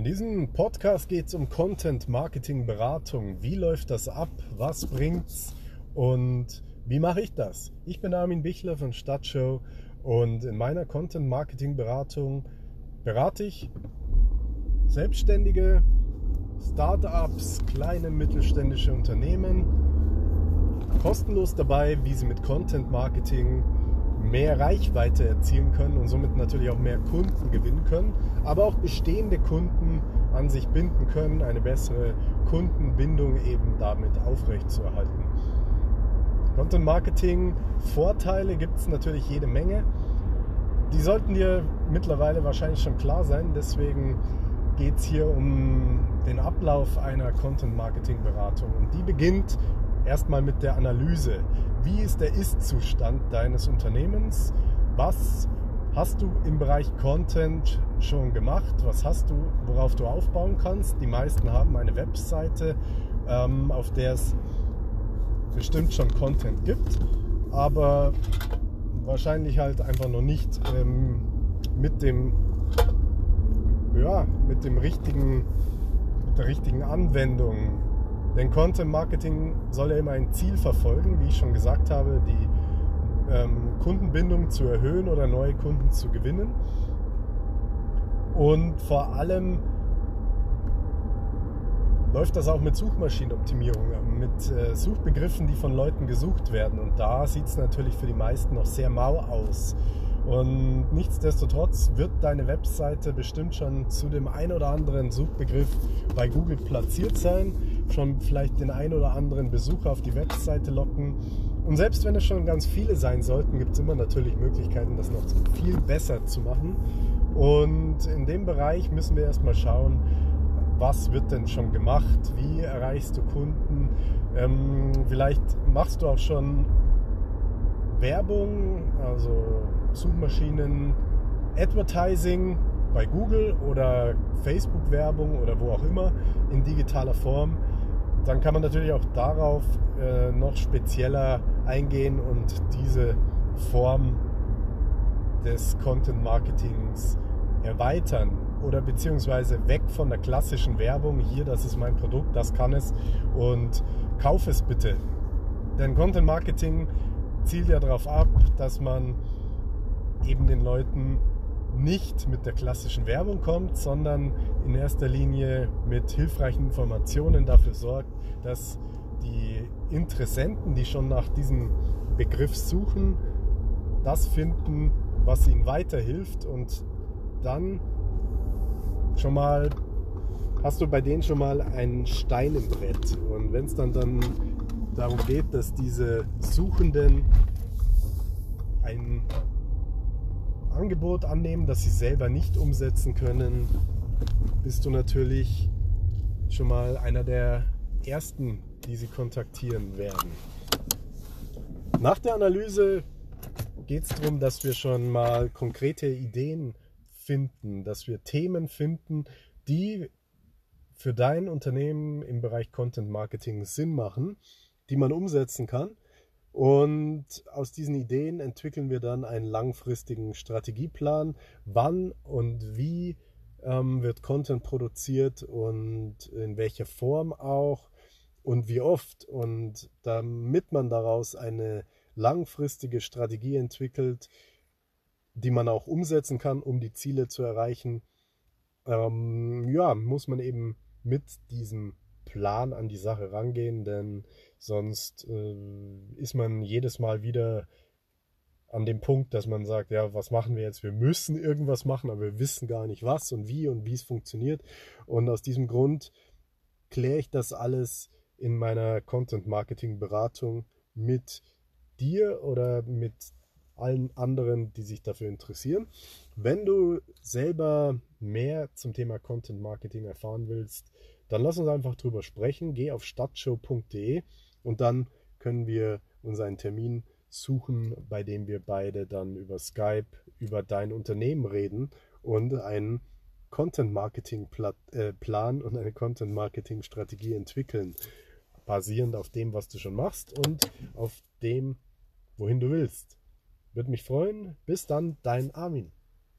In diesem Podcast geht es um Content Marketing Beratung. Wie läuft das ab? Was bringt's? Und wie mache ich das? Ich bin Armin Bichler von Stadtshow und in meiner Content Marketing Beratung berate ich Selbstständige, Startups, kleine mittelständische Unternehmen kostenlos dabei, wie sie mit Content Marketing mehr Reichweite erzielen können und somit natürlich auch mehr Kunden gewinnen können, aber auch bestehende Kunden an sich binden können, eine bessere Kundenbindung eben damit aufrechtzuerhalten. Content Marketing Vorteile gibt es natürlich jede Menge. Die sollten dir mittlerweile wahrscheinlich schon klar sein. Deswegen geht es hier um den Ablauf einer Content Marketing Beratung. Und die beginnt erstmal mit der Analyse. Wie ist der Ist-Zustand deines Unternehmens? Was hast du im Bereich Content schon gemacht? Was hast du, worauf du aufbauen kannst? Die meisten haben eine Webseite, ähm, auf der es bestimmt schon Content gibt, aber wahrscheinlich halt einfach noch nicht ähm, mit dem ja, mit dem richtigen mit der richtigen Anwendung denn Content Marketing soll ja immer ein Ziel verfolgen, wie ich schon gesagt habe, die ähm, Kundenbindung zu erhöhen oder neue Kunden zu gewinnen. Und vor allem läuft das auch mit Suchmaschinenoptimierung, mit äh, Suchbegriffen, die von Leuten gesucht werden. Und da sieht es natürlich für die meisten noch sehr mau aus. Und nichtsdestotrotz wird deine Webseite bestimmt schon zu dem ein oder anderen Suchbegriff bei Google platziert sein, schon vielleicht den ein oder anderen Besucher auf die Webseite locken. Und selbst wenn es schon ganz viele sein sollten, gibt es immer natürlich Möglichkeiten, das noch viel besser zu machen. Und in dem Bereich müssen wir erstmal schauen, was wird denn schon gemacht, wie erreichst du Kunden. Ähm, vielleicht machst du auch schon Werbung, also Suchmaschinen, Advertising bei Google oder Facebook-Werbung oder wo auch immer in digitaler Form, dann kann man natürlich auch darauf äh, noch spezieller eingehen und diese Form des Content Marketings erweitern oder beziehungsweise weg von der klassischen Werbung. Hier, das ist mein Produkt, das kann es und kauf es bitte. Denn Content Marketing zielt ja darauf ab, dass man eben den Leuten nicht mit der klassischen Werbung kommt, sondern in erster Linie mit hilfreichen Informationen dafür sorgt, dass die Interessenten, die schon nach diesem Begriff suchen, das finden, was ihnen weiterhilft. Und dann schon mal hast du bei denen schon mal einen Stein im Brett. Und wenn es dann dann darum geht, dass diese Suchenden ein Angebot annehmen, das sie selber nicht umsetzen können, bist du natürlich schon mal einer der ersten, die sie kontaktieren werden. Nach der Analyse geht es darum, dass wir schon mal konkrete Ideen finden, dass wir Themen finden, die für dein Unternehmen im Bereich Content Marketing Sinn machen, die man umsetzen kann und aus diesen Ideen entwickeln wir dann einen langfristigen Strategieplan, wann und wie ähm, wird Content produziert und in welcher Form auch und wie oft. Und damit man daraus eine langfristige Strategie entwickelt, die man auch umsetzen kann, um die Ziele zu erreichen, ähm, ja, muss man eben mit diesem Plan an die Sache rangehen, denn sonst äh, ist man jedes Mal wieder an dem Punkt, dass man sagt, ja, was machen wir jetzt? Wir müssen irgendwas machen, aber wir wissen gar nicht was und wie und wie es funktioniert. Und aus diesem Grund kläre ich das alles in meiner Content Marketing Beratung mit dir oder mit allen anderen, die sich dafür interessieren. Wenn du selber mehr zum Thema Content Marketing erfahren willst, dann lass uns einfach drüber sprechen. Geh auf stadtshow.de und dann können wir uns einen Termin suchen, bei dem wir beide dann über Skype über dein Unternehmen reden und einen Content Marketing äh, Plan und eine Content Marketing Strategie entwickeln, basierend auf dem, was du schon machst und auf dem, wohin du willst. Würde mich freuen. Bis dann, dein Armin.